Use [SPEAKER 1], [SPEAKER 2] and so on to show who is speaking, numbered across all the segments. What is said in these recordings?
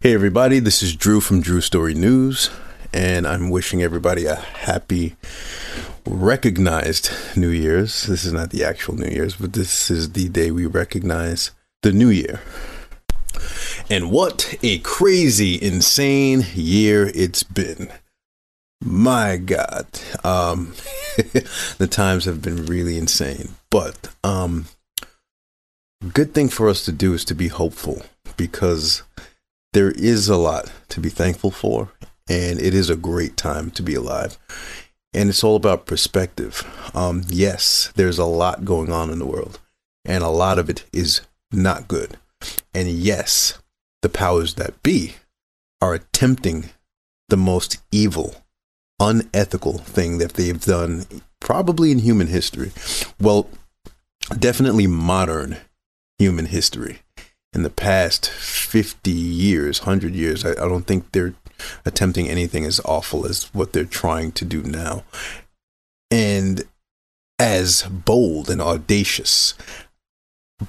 [SPEAKER 1] Hey, everybody, this is Drew from Drew Story News, and I'm wishing everybody a happy, recognized New Year's. This is not the actual New Year's, but this is the day we recognize the New Year. And what a crazy, insane year it's been. My God. Um, the times have been really insane. But um, good thing for us to do is to be hopeful because there is a lot to be thankful for, and it is a great time to be alive. And it's all about perspective. Um, yes, there's a lot going on in the world, and a lot of it is not good. And yes, the powers that be are attempting the most evil, unethical thing that they've done probably in human history. Well, definitely modern human history in the past 50 years, 100 years, I, I don't think they're attempting anything as awful as what they're trying to do now. And as bold and audacious.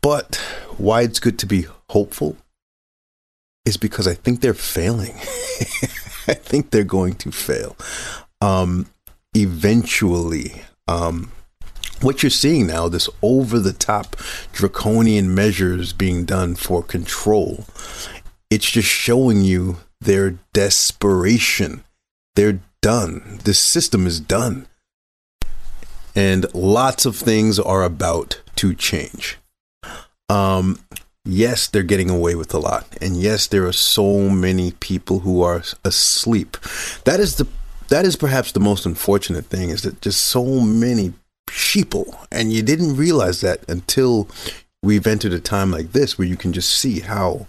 [SPEAKER 1] But why it's good to be hopeful is because I think they're failing. I think they're going to fail. Um, eventually, um, what you're seeing now, this over the top draconian measures being done for control, it's just showing you their desperation. They're done. The system is done. And lots of things are about to change. Um, yes, they're getting away with a lot. And yes, there are so many people who are asleep. That is the that is perhaps the most unfortunate thing is that just so many sheeple. And you didn't realize that until we've entered a time like this where you can just see how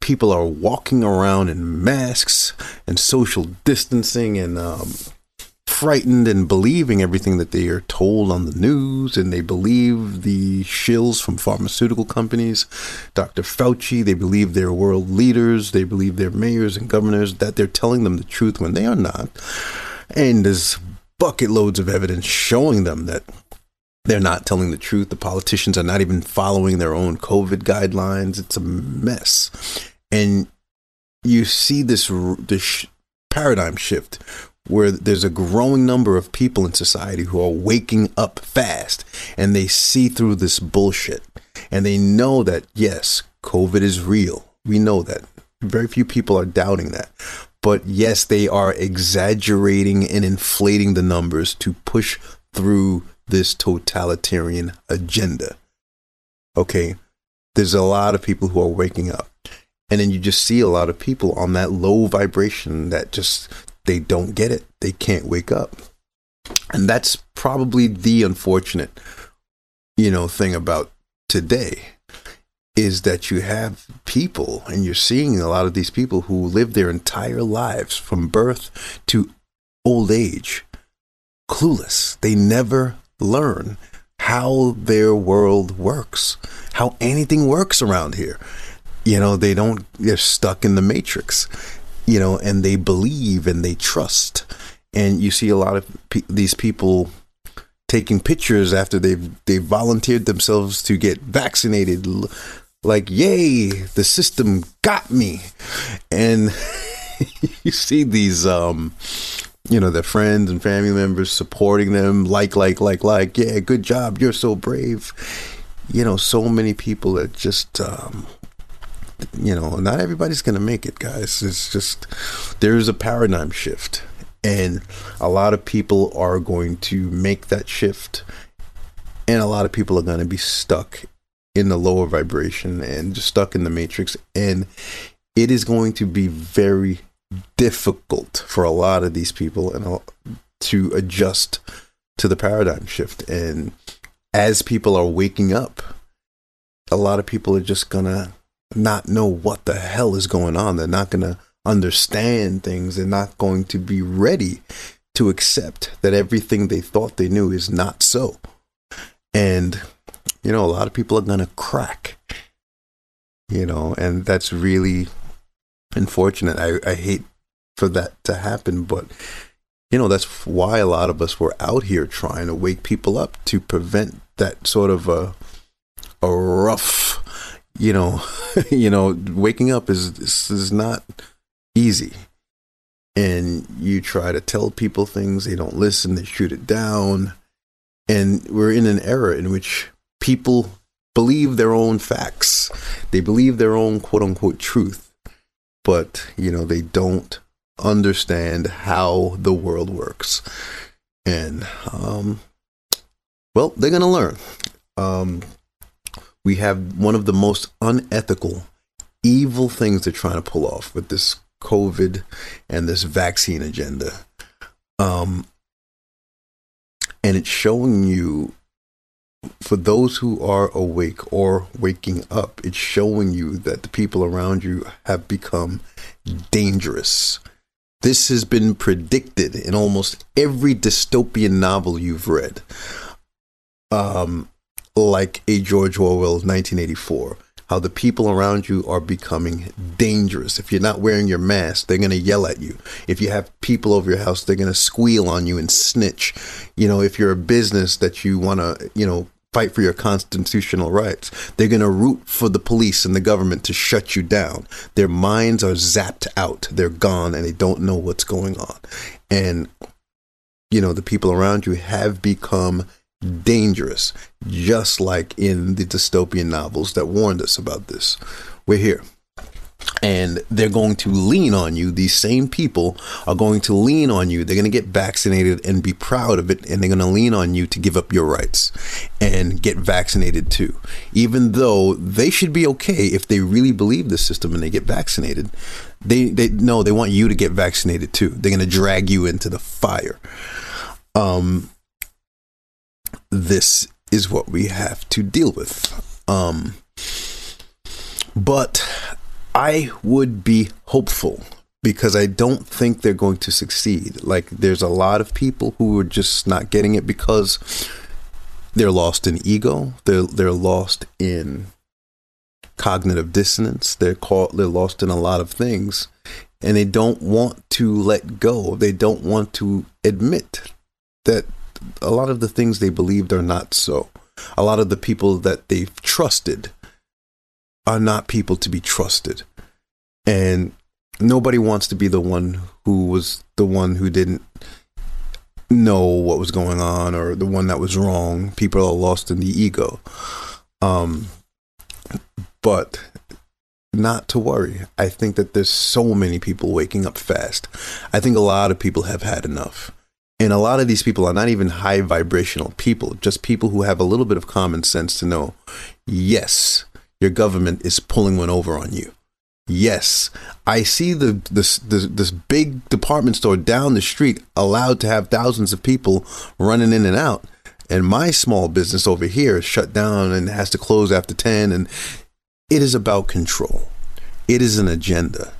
[SPEAKER 1] people are walking around in masks and social distancing and um, frightened and believing everything that they are told on the news. And they believe the shills from pharmaceutical companies dr fauci. They believe their world leaders. They believe their mayors and governors that they're telling them the truth when they are not. And there's bucket loads of evidence showing them that they're not telling the truth. The politicians are not even following their own COVID guidelines. It's a mess. And you see this, this paradigm shift where there's a growing number of people in society who are waking up fast and they see through this bullshit and they know that, yes, COVID is real. We know that. Very few people are doubting that. But yes, they are exaggerating and inflating the numbers to push through this totalitarian agenda. Okay, there's a lot of people who are waking up. And then you just see a lot of people on that low vibration that just they don't get it. They can't wake up. And that's probably the unfortunate, you know, thing about today is that you have people, and you're seeing a lot of these people who live their entire lives from birth to old age clueless. They never learn how their world works, how anything works around here. You know, they don't, they're stuck in the matrix, you know, and they believe and they trust. And you see a lot of pe- these people taking pictures after they've they've volunteered themselves to get vaccinated like yay the system got me. And you see these um you know their friends and family members supporting them like like like like yeah good job you're so brave. You know so many people that just um you know not everybody's gonna make it guys. It's just there's a paradigm shift. And a lot of people are going to make that shift. And a lot of people are going to be stuck in the lower vibration and just stuck in the matrix. And it is going to be very difficult for a lot of these people and to adjust to the paradigm shift. And as people are waking up, a lot of people are just gonna not know what the hell is going on. They're not gonna understand things. They're not going to be ready to accept that everything they thought they knew is not so. And you know, a lot of people are going to crack, you know, and that's really unfortunate. I, I hate for that to happen, but, you know, that's why a lot of us were out here trying to wake people up to prevent that sort of a, a rough, you know, you know, waking up is is not easy. And you try to tell people things, they don't listen, they shoot it down. And we're in an era in which people believe their own facts. They believe their own quote unquote truth. But, you know, they don't understand how the world works. And um well, they're going to learn. Um we have one of the most unethical, evil things they're trying to pull off with this COVID and this vaccine agenda. Um, and it's showing you, for those who are awake or waking up, it's showing you that the people around you have become dangerous. This has been predicted in almost every dystopian novel you've read. Um, like a George Orwell 1984. How the people around you are becoming dangerous. If you're not wearing your mask, they're going to yell at you. If you have people over your house, they're going to squeal on you and snitch. You know, if you're a business that you want to, you know, fight for your constitutional rights. They're going to root for the police and the government to shut you down. Their minds are zapped out. They're gone and they don't know what's going on. And, you know, the people around you have become dangerous, just like in the dystopian novels that warned us about this. We're here. And they're going to lean on you. These same people are going to lean on you. They're going to get vaccinated and be proud of it. And they're going to lean on you to give up your rights and get vaccinated too. Even though they should be okay if they really believe the system and they get vaccinated. They, they no, they want you to get vaccinated too. They're going to drag you into the fire. Um, this is what we have to deal with. Um, but I would be hopeful because I don't think they're going to succeed. Like, there's a lot of people who are just not getting it because they're lost in ego. They're they're lost in cognitive dissonance. They're caught. They're lost in a lot of things, and they don't want to let go. They don't want to admit that a lot of the things they believed are not so. A lot of the people that they've trusted are not people to be trusted. And nobody wants to be the one who was the one who didn't know what was going on or the one that was wrong. People are lost in the ego. Um, but not to worry. I think that there's so many people waking up fast. I think a lot of people have had enough. And a lot of these people are not even high vibrational people, just people who have a little bit of common sense to know yes, your government is pulling one over on you. Yes, I see the this, this this big department store down the street allowed to have thousands of people running in and out, and my small business over here is shut down and has to close after ten. And it is about control. It is an agenda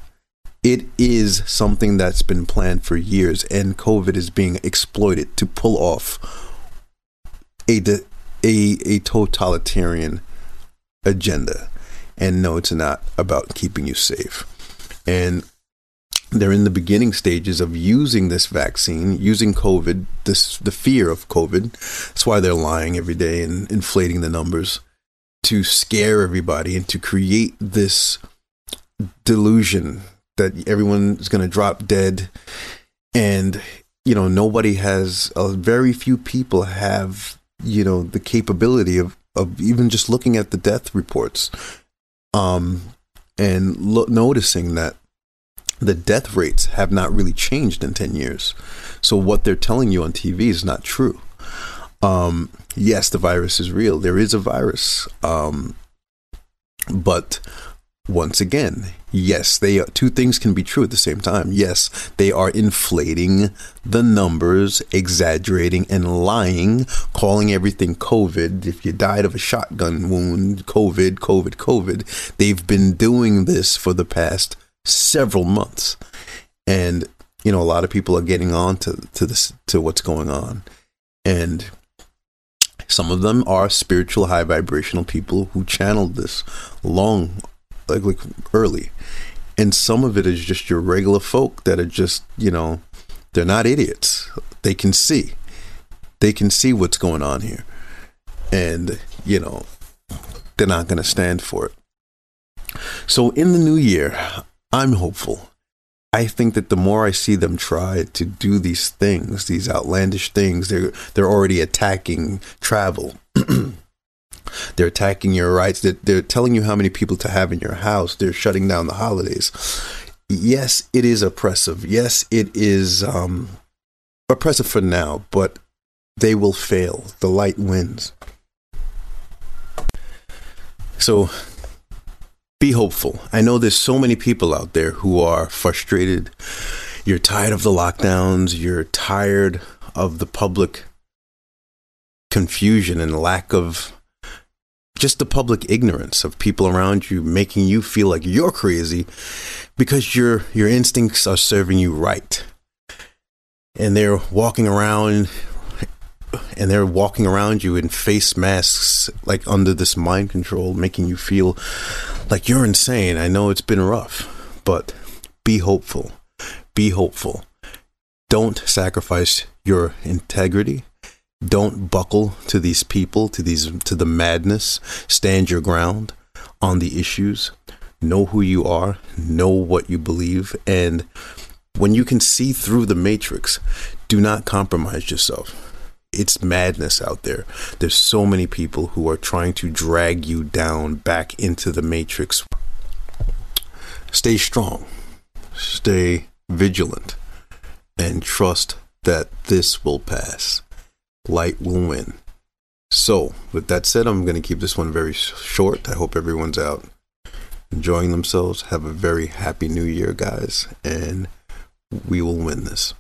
[SPEAKER 1] it is something that's been planned for years, and COVID is being exploited to pull off a a a totalitarian agenda. And no, it's not about keeping you safe. And they're in the beginning stages of using this vaccine, using COVID, this the fear of COVID. That's why they're lying every day and inflating the numbers to scare everybody and to create this delusion that everyone is going to drop dead. And you know nobody has uh, very few people have you know the capability of of even just looking at the death reports. Um and lo- noticing that the death rates have not really changed in 10 years. So what they're telling you on TV is not true. Um yes the virus is real. There is a virus. Um but once again, yes, they two things can be true at the same time. Yes, they are inflating the numbers, exaggerating and lying, calling everything COVID. If you died of a shotgun wound, COVID, COVID, COVID. They've been doing this for the past several months. And you know, a lot of people are getting on to, to this to what's going on. And some of them are spiritual high vibrational people who channeled this long like like early, and some of it is just your regular folk that are just you know they're not idiots. They can see, they can see what's going on here, and you know they're not going to stand for it. So in the new year, I'm hopeful. I think that the more I see them try to do these things, these outlandish things, they're they're already attacking travel. they're attacking your rights. They're, they're telling you how many people to have in your house. They're shutting down the holidays. Yes, it is oppressive. Yes, it is um, oppressive for now, but they will fail. The light wins. So be hopeful. I know there's so many people out there who are frustrated. You're tired of the lockdowns. You're tired of the public confusion and lack of just the public ignorance of people around you making you feel like you're crazy because your your instincts are serving you right. And they're walking around and they're walking around you in face masks, like under this mind control, making you feel like you're insane. I know it's been rough, but be hopeful. Be hopeful. Don't sacrifice your integrity. Don't buckle to these people, to these to the madness. Stand your ground on the issues. Know who you are, know what you believe, and when you can see through the matrix, do not compromise yourself it's madness out there. There's so many people who are trying to drag you down back into the matrix. Stay strong, stay vigilant, and trust that this will pass. Light will win. So, with that said, I'm going to keep this one very short. I hope everyone's out enjoying themselves. Have a very happy new year, guys, and we will win this.